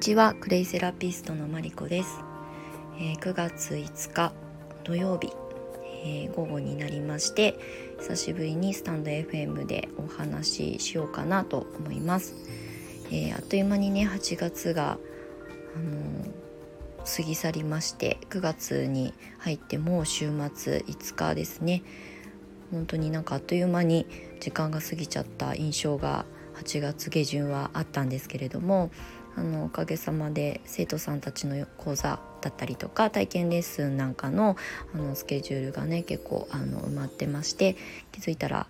ちは。クレイセラピストのマリコです、えー、9月5日土曜日、えー、午後になりまして久しぶりにスタンド FM でお話ししようかなと思います、えー、あっという間にね8月があの過ぎ去りまして9月に入ってもう週末5日ですね。本当になんかあっという間に時間が過ぎちゃった印象が8月下旬はあったんですけれどもあのおかげさまで生徒さんたちの講座だったりとか体験レッスンなんかのあのスケジュールがね結構あの埋まってまして気づいたら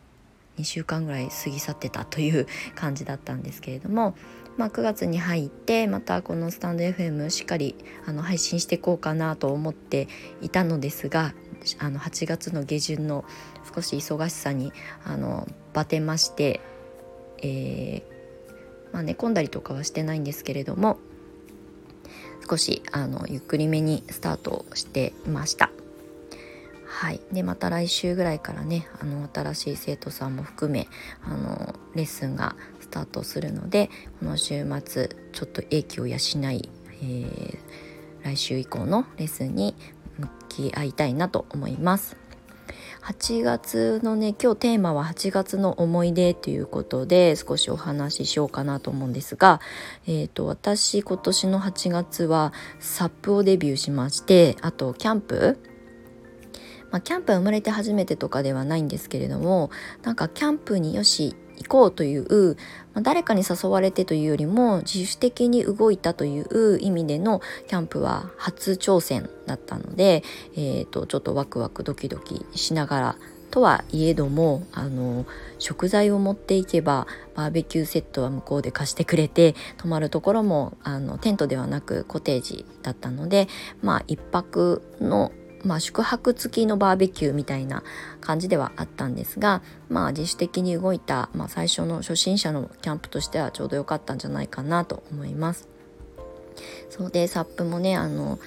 2週間ぐらい過ぎ去ってたという感じだったんですけれども、まあ、9月に入ってまたこのスタンド FM しっかりあの配信していこうかなと思っていたのですがあの8月の下旬の少し忙しさにあのバテまして、えー、まあ、寝込んだりとかはしてないんですけれども少しあのゆっくりめにスタートしていました。はい、でまた来週ぐらいからねあの新しい生徒さんも含めあのレッスンがスタートするのでこの週末ちょっと英気を養い、えー、来週以降のレッスンに向き合いたいなと思います。8月のね今日テーマは8月の思い出ということで少しお話ししようかなと思うんですが、えーと、私今年の8月はサップをデビューしましてあとキャンプ。まあ、キャンプは生まれて初めてとかではないんですけれどもなんかキャンプによし行こうという、まあ、誰かに誘われてというよりも自主的に動いたという意味でのキャンプは初挑戦だったので、えーと、ちょっとワクワクドキドキしながらとはいえどもあの食材を持っていけばバーベキューセットは向こうで貸してくれて泊まるところもあのテントではなくコテージだったのでまあ一泊のまあ、宿泊付きのバーベキューみたいな感じではあったんですが、まあ、自主的に動いた、まあ、最初の初心者のキャンプとしてはちょうど良かったんじゃないかなと思います。そうでサップもねあの、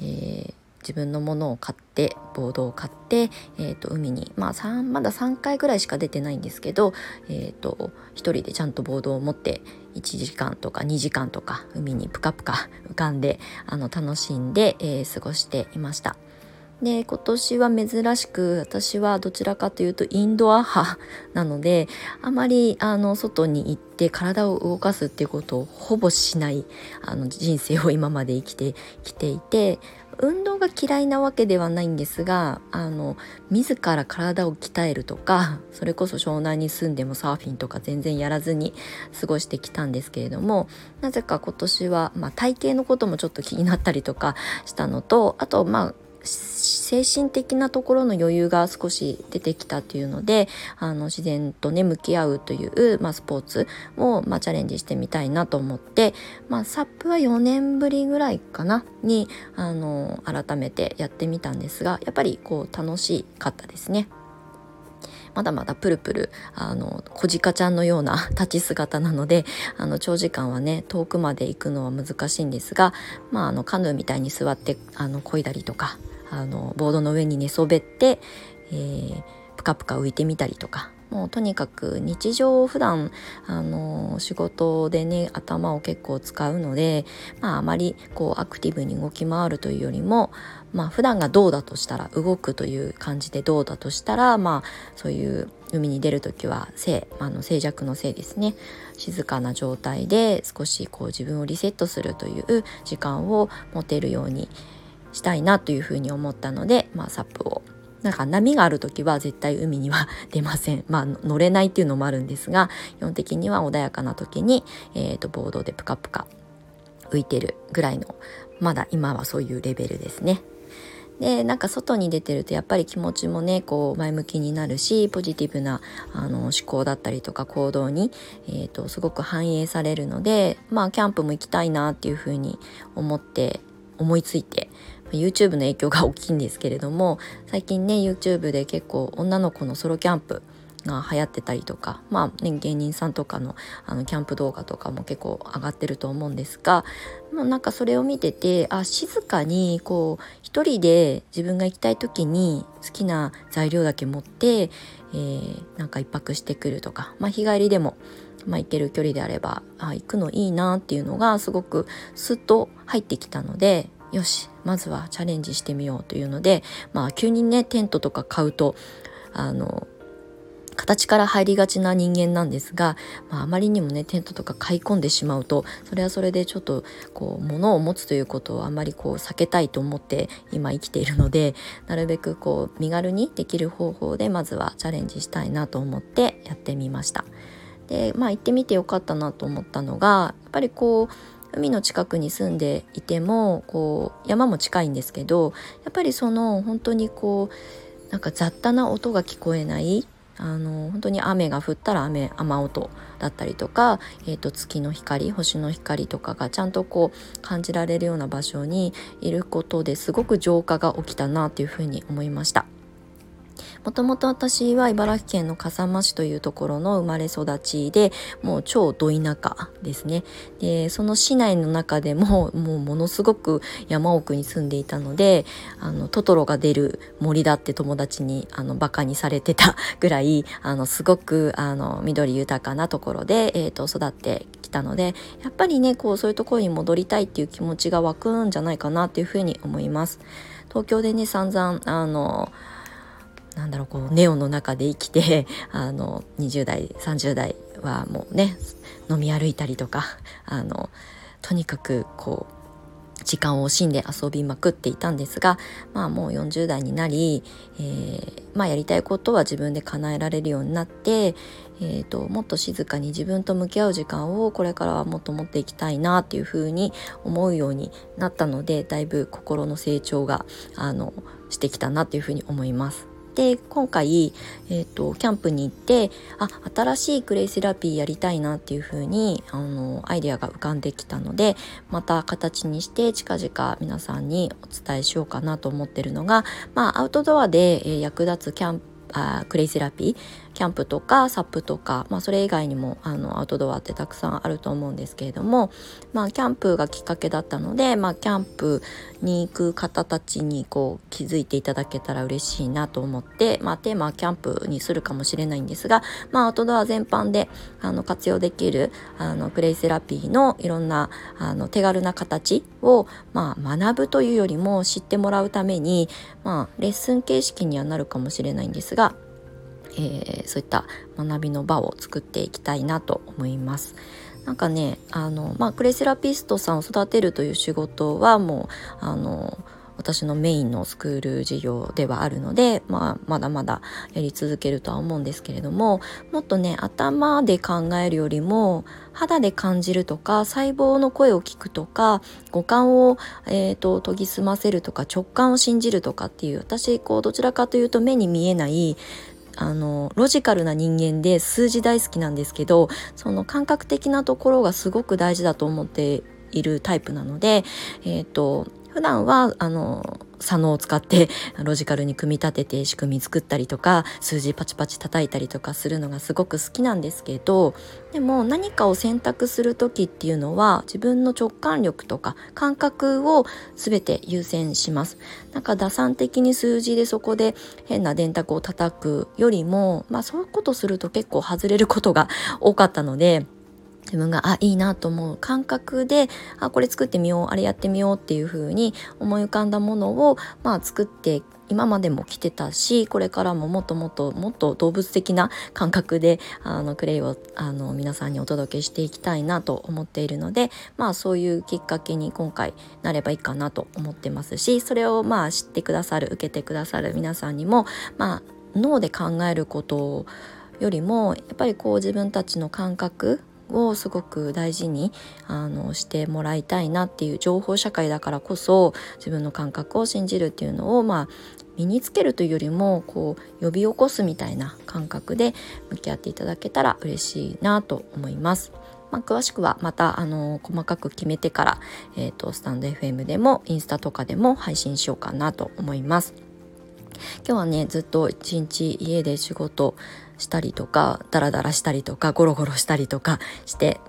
えー、自分のものを買ってボードを買って、えーと、海に、まあ、まだ3回ぐらいしか出てないんですけど、えーと、と1人でちゃんとボードを持って1時間とか2時間とか海にプカプカ浮かんであの楽しんで、えー、過ごしていました。で今年は珍しく私はどちらかというとインドア派 なのであまりあの外に行って体を動かすっていうことをほぼしないあの人生を今まで生きてきていて運動が嫌いなわけではないんですがあの自ら体を鍛えるとかそれこそ湘南に住んでもサーフィンとか全然やらずに過ごしてきたんですけれどもなぜか今年は、まあ、体型のこともちょっと気になったりとかしたのとあとまあ精神的なところの余裕が少し出てきたっていうのであの自然とね向き合うという、まあ、スポーツを、まあ、チャレンジしてみたいなと思って、まあ、サップは4年ぶりぐらいかなにあの改めてやってみたんですがやっぱりこう楽しかったですね。まだまだプルプルあの小鹿ちゃんのような 立ち姿なのであの長時間はね遠くまで行くのは難しいんですが、まあ、あのカヌーみたいに座ってあの漕いだりとかあのボードの上に寝そべって、えー、プカプカ浮いてみたりとか。もうとにかく日常普段あの仕事でね頭を結構使うので、まあ、あまりこうアクティブに動き回るというよりも、まあ普段がどうだとしたら動くという感じでどうだとしたら、まあ、そういう海に出る時は静あの静寂のせいですね。静かな状態で少しこう自分をリセットするという時間を持てるようにしたいなというふうに思ったので、まあ、サップをなんか波がある時は絶対海には 出ません。まあ乗れないっていうのもあるんですが基本的には穏やかな時に、えーと、ボードでプカプカ浮いてるぐらいのまだ今はそういうレベルですね。でなんか外に出てるとやっぱり気持ちもねこう前向きになるしポジティブなあの思考だったりとか行動に、えーとすごく反映されるのでまあキャンプも行きたいなっていうふうに思って思いついて YouTube の影響が大きいんですけれども最近ね YouTube で結構女の子のソロキャンプが流行ってたりとかまあ、ね、芸人さんとかのあのキャンプ動画とかも結構上がってると思うんですが、まあ、なんかそれを見ててあ静かにこう一人で自分が行きたい時に好きな材料だけ持って、えー、なんか一泊してくるとか、まあ、日帰りでもまあ、行ける距離であればあ行くのいいなっていうのがすごくスッと入ってきたのでよしまずはチャレンジしてみようというので、まあ、急にねテントとか買うとあの形から入りがちな人間なんですが、まあ、あまりにもねテントとか買い込んでしまうとそれはそれでちょっとこう物を持つということをあまりこう避けたいと思って今生きているのでなるべくこう身軽にできる方法でまずはチャレンジしたいなと思ってやってみました。でまあ行ってみてよかったなと思ったのがやっぱりこう海の近くに住んでいてもこう山も近いんですけどやっぱりその本当にこうなんか雑多な音が聞こえないあの本当に雨が降ったら雨雨音だったりとか、えーと、月の光星の光とかがちゃんとこう感じられるような場所にいることですごく浄化が起きたなというふうに思いました。もともと私は茨城県の笠間市というところの生まれ育ちでもう超ど田舎ですねでその市内の中でももうものすごく山奥に住んでいたのであのトトロが出る森だって友達にあのバカにされてた ぐらいあのすごくあの緑豊かなところで、えーと、育ってきたのでやっぱりねこうそういうところに戻りたいっていう気持ちが湧くんじゃないかなっていうふうに思います。東京でね散々あのなんだろうこうネオンの中で生きて あの20代30代はもうね飲み歩いたりとかあのとにかくこう時間を惜しんで遊びまくっていたんですが、まあ、もう40代になり、えー、まあ、やりたいことは自分で叶えられるようになって、えーと、もっと静かに自分と向き合う時間をこれからはもっと持っていきたいなっていうふうに思うようになったのでだいぶ心の成長があのしてきたなっていうふうに思います。で今回、えーと、キャンプに行ってあ新しいクレイセラピーやりたいなっていう風にあのアイデアが浮かんできたのでまた形にして近々皆さんにお伝えしようかなと思ってるのが、まあ、アウトドアで、役立つキャンプあクレイセラピーキャンプとかサップとか、まあ、それ以外にもあのアウトドアってたくさんあると思うんですけれども、まあ、キャンプがきっかけだったので、まあ、キャンプに行く方たちにこう気づいていただけたら嬉しいなと思って、まあ、テーマはキャンプにするかもしれないんですが、まあ、アウトドア全般であの活用できるあのクレイセラピーのいろんなあの手軽な形を、まあ、学ぶというよりも知ってもらうために、まあ、レッスン形式にはなるかもしれないんですがえー、そういった学びの場を作っていきたいなと思います。なんかねあの、まあ、クレイセラピストさんを育てるという仕事はもうあの私のメインのスクール事業ではあるので、まあ、まだまだやり続けるとは思うんですけれどももっとね頭で考えるよりも肌で感じるとか細胞の声を聞くとか五感を、えーと、研ぎ澄ませるとか直感を信じるとかっていう私こうどちらかというと目に見えないあのロジカルな人間で数字大好きなんですけどその感覚的なところがすごく大事だと思っているタイプなので、えーと普段はあの左脳を使って ロジカルに組み立てて仕組み作ったりとか数字パチパチ叩いたりとかするのがすごく好きなんですけどでも何かを選択する時っていうのは自分の直感力とか感覚を全て優先します。なんか打算的に数字でそこで変な電卓を叩くよりもまあそういうことすると結構外れることが多かったので自分があいいなと思う感覚であこれ作ってみようあれやってみようっていう風に思い浮かんだものを、まあ、作って今までも来てたしこれからももっともっともっと動物的な感覚であのクレイをあの皆さんにお届けしていきたいなと思っているのでまあそういうきっかけに今回なればいいかなと思ってますしそれをまあ知ってくださる受けてくださる皆さんにもまあ脳で考えることよりもやっぱりこう自分たちの感覚をすごく大事にあのしてもらいたいなっていう情報社会だからこそ自分の感覚を信じるっていうのをまあ身につけるというよりもこう呼び起こすみたいな感覚で向き合っていただけたら嬉しいなと思います。まあ、詳しくはまたあの細かく決めてから、えーと、スタンド FM でもインスタとかでも配信しようかなと思います。今日はねずっと一日家で仕事したりとかダラダラしたりとかゴロゴロしたりとかして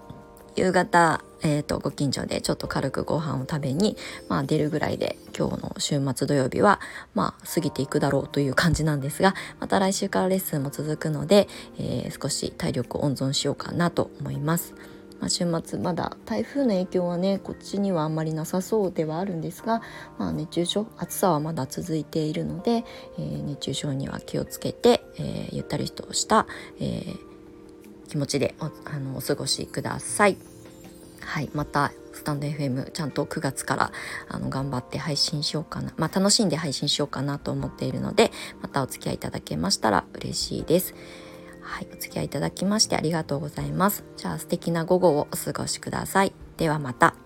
夕方、えーと、ご近所でちょっと軽くご飯を食べに、まあ、出るぐらいで今日の週末土曜日は、まあ、過ぎていくだろうという感じなんですがまた来週からレッスンも続くので、えー、少し体力を温存しようかなと思います。まあ、週末まだ台風の影響はねこっちにはあんまりなさそうではあるんですが、まあ、熱中症暑さはまだ続いているので、えー、熱中症には気をつけて、えー、ゆったりとした、えー、気持ちでおあのお過ごしください。はい、またスタンド FM ちゃんと9月からあの頑張って配信しようかな、まあ、楽しんで配信しようかなと思っているのでまたお付き合いいただけましたら嬉しいです。はい、お付き合いいただきましてありがとうございます。じゃあ素敵な午後をお過ごしください。ではまた。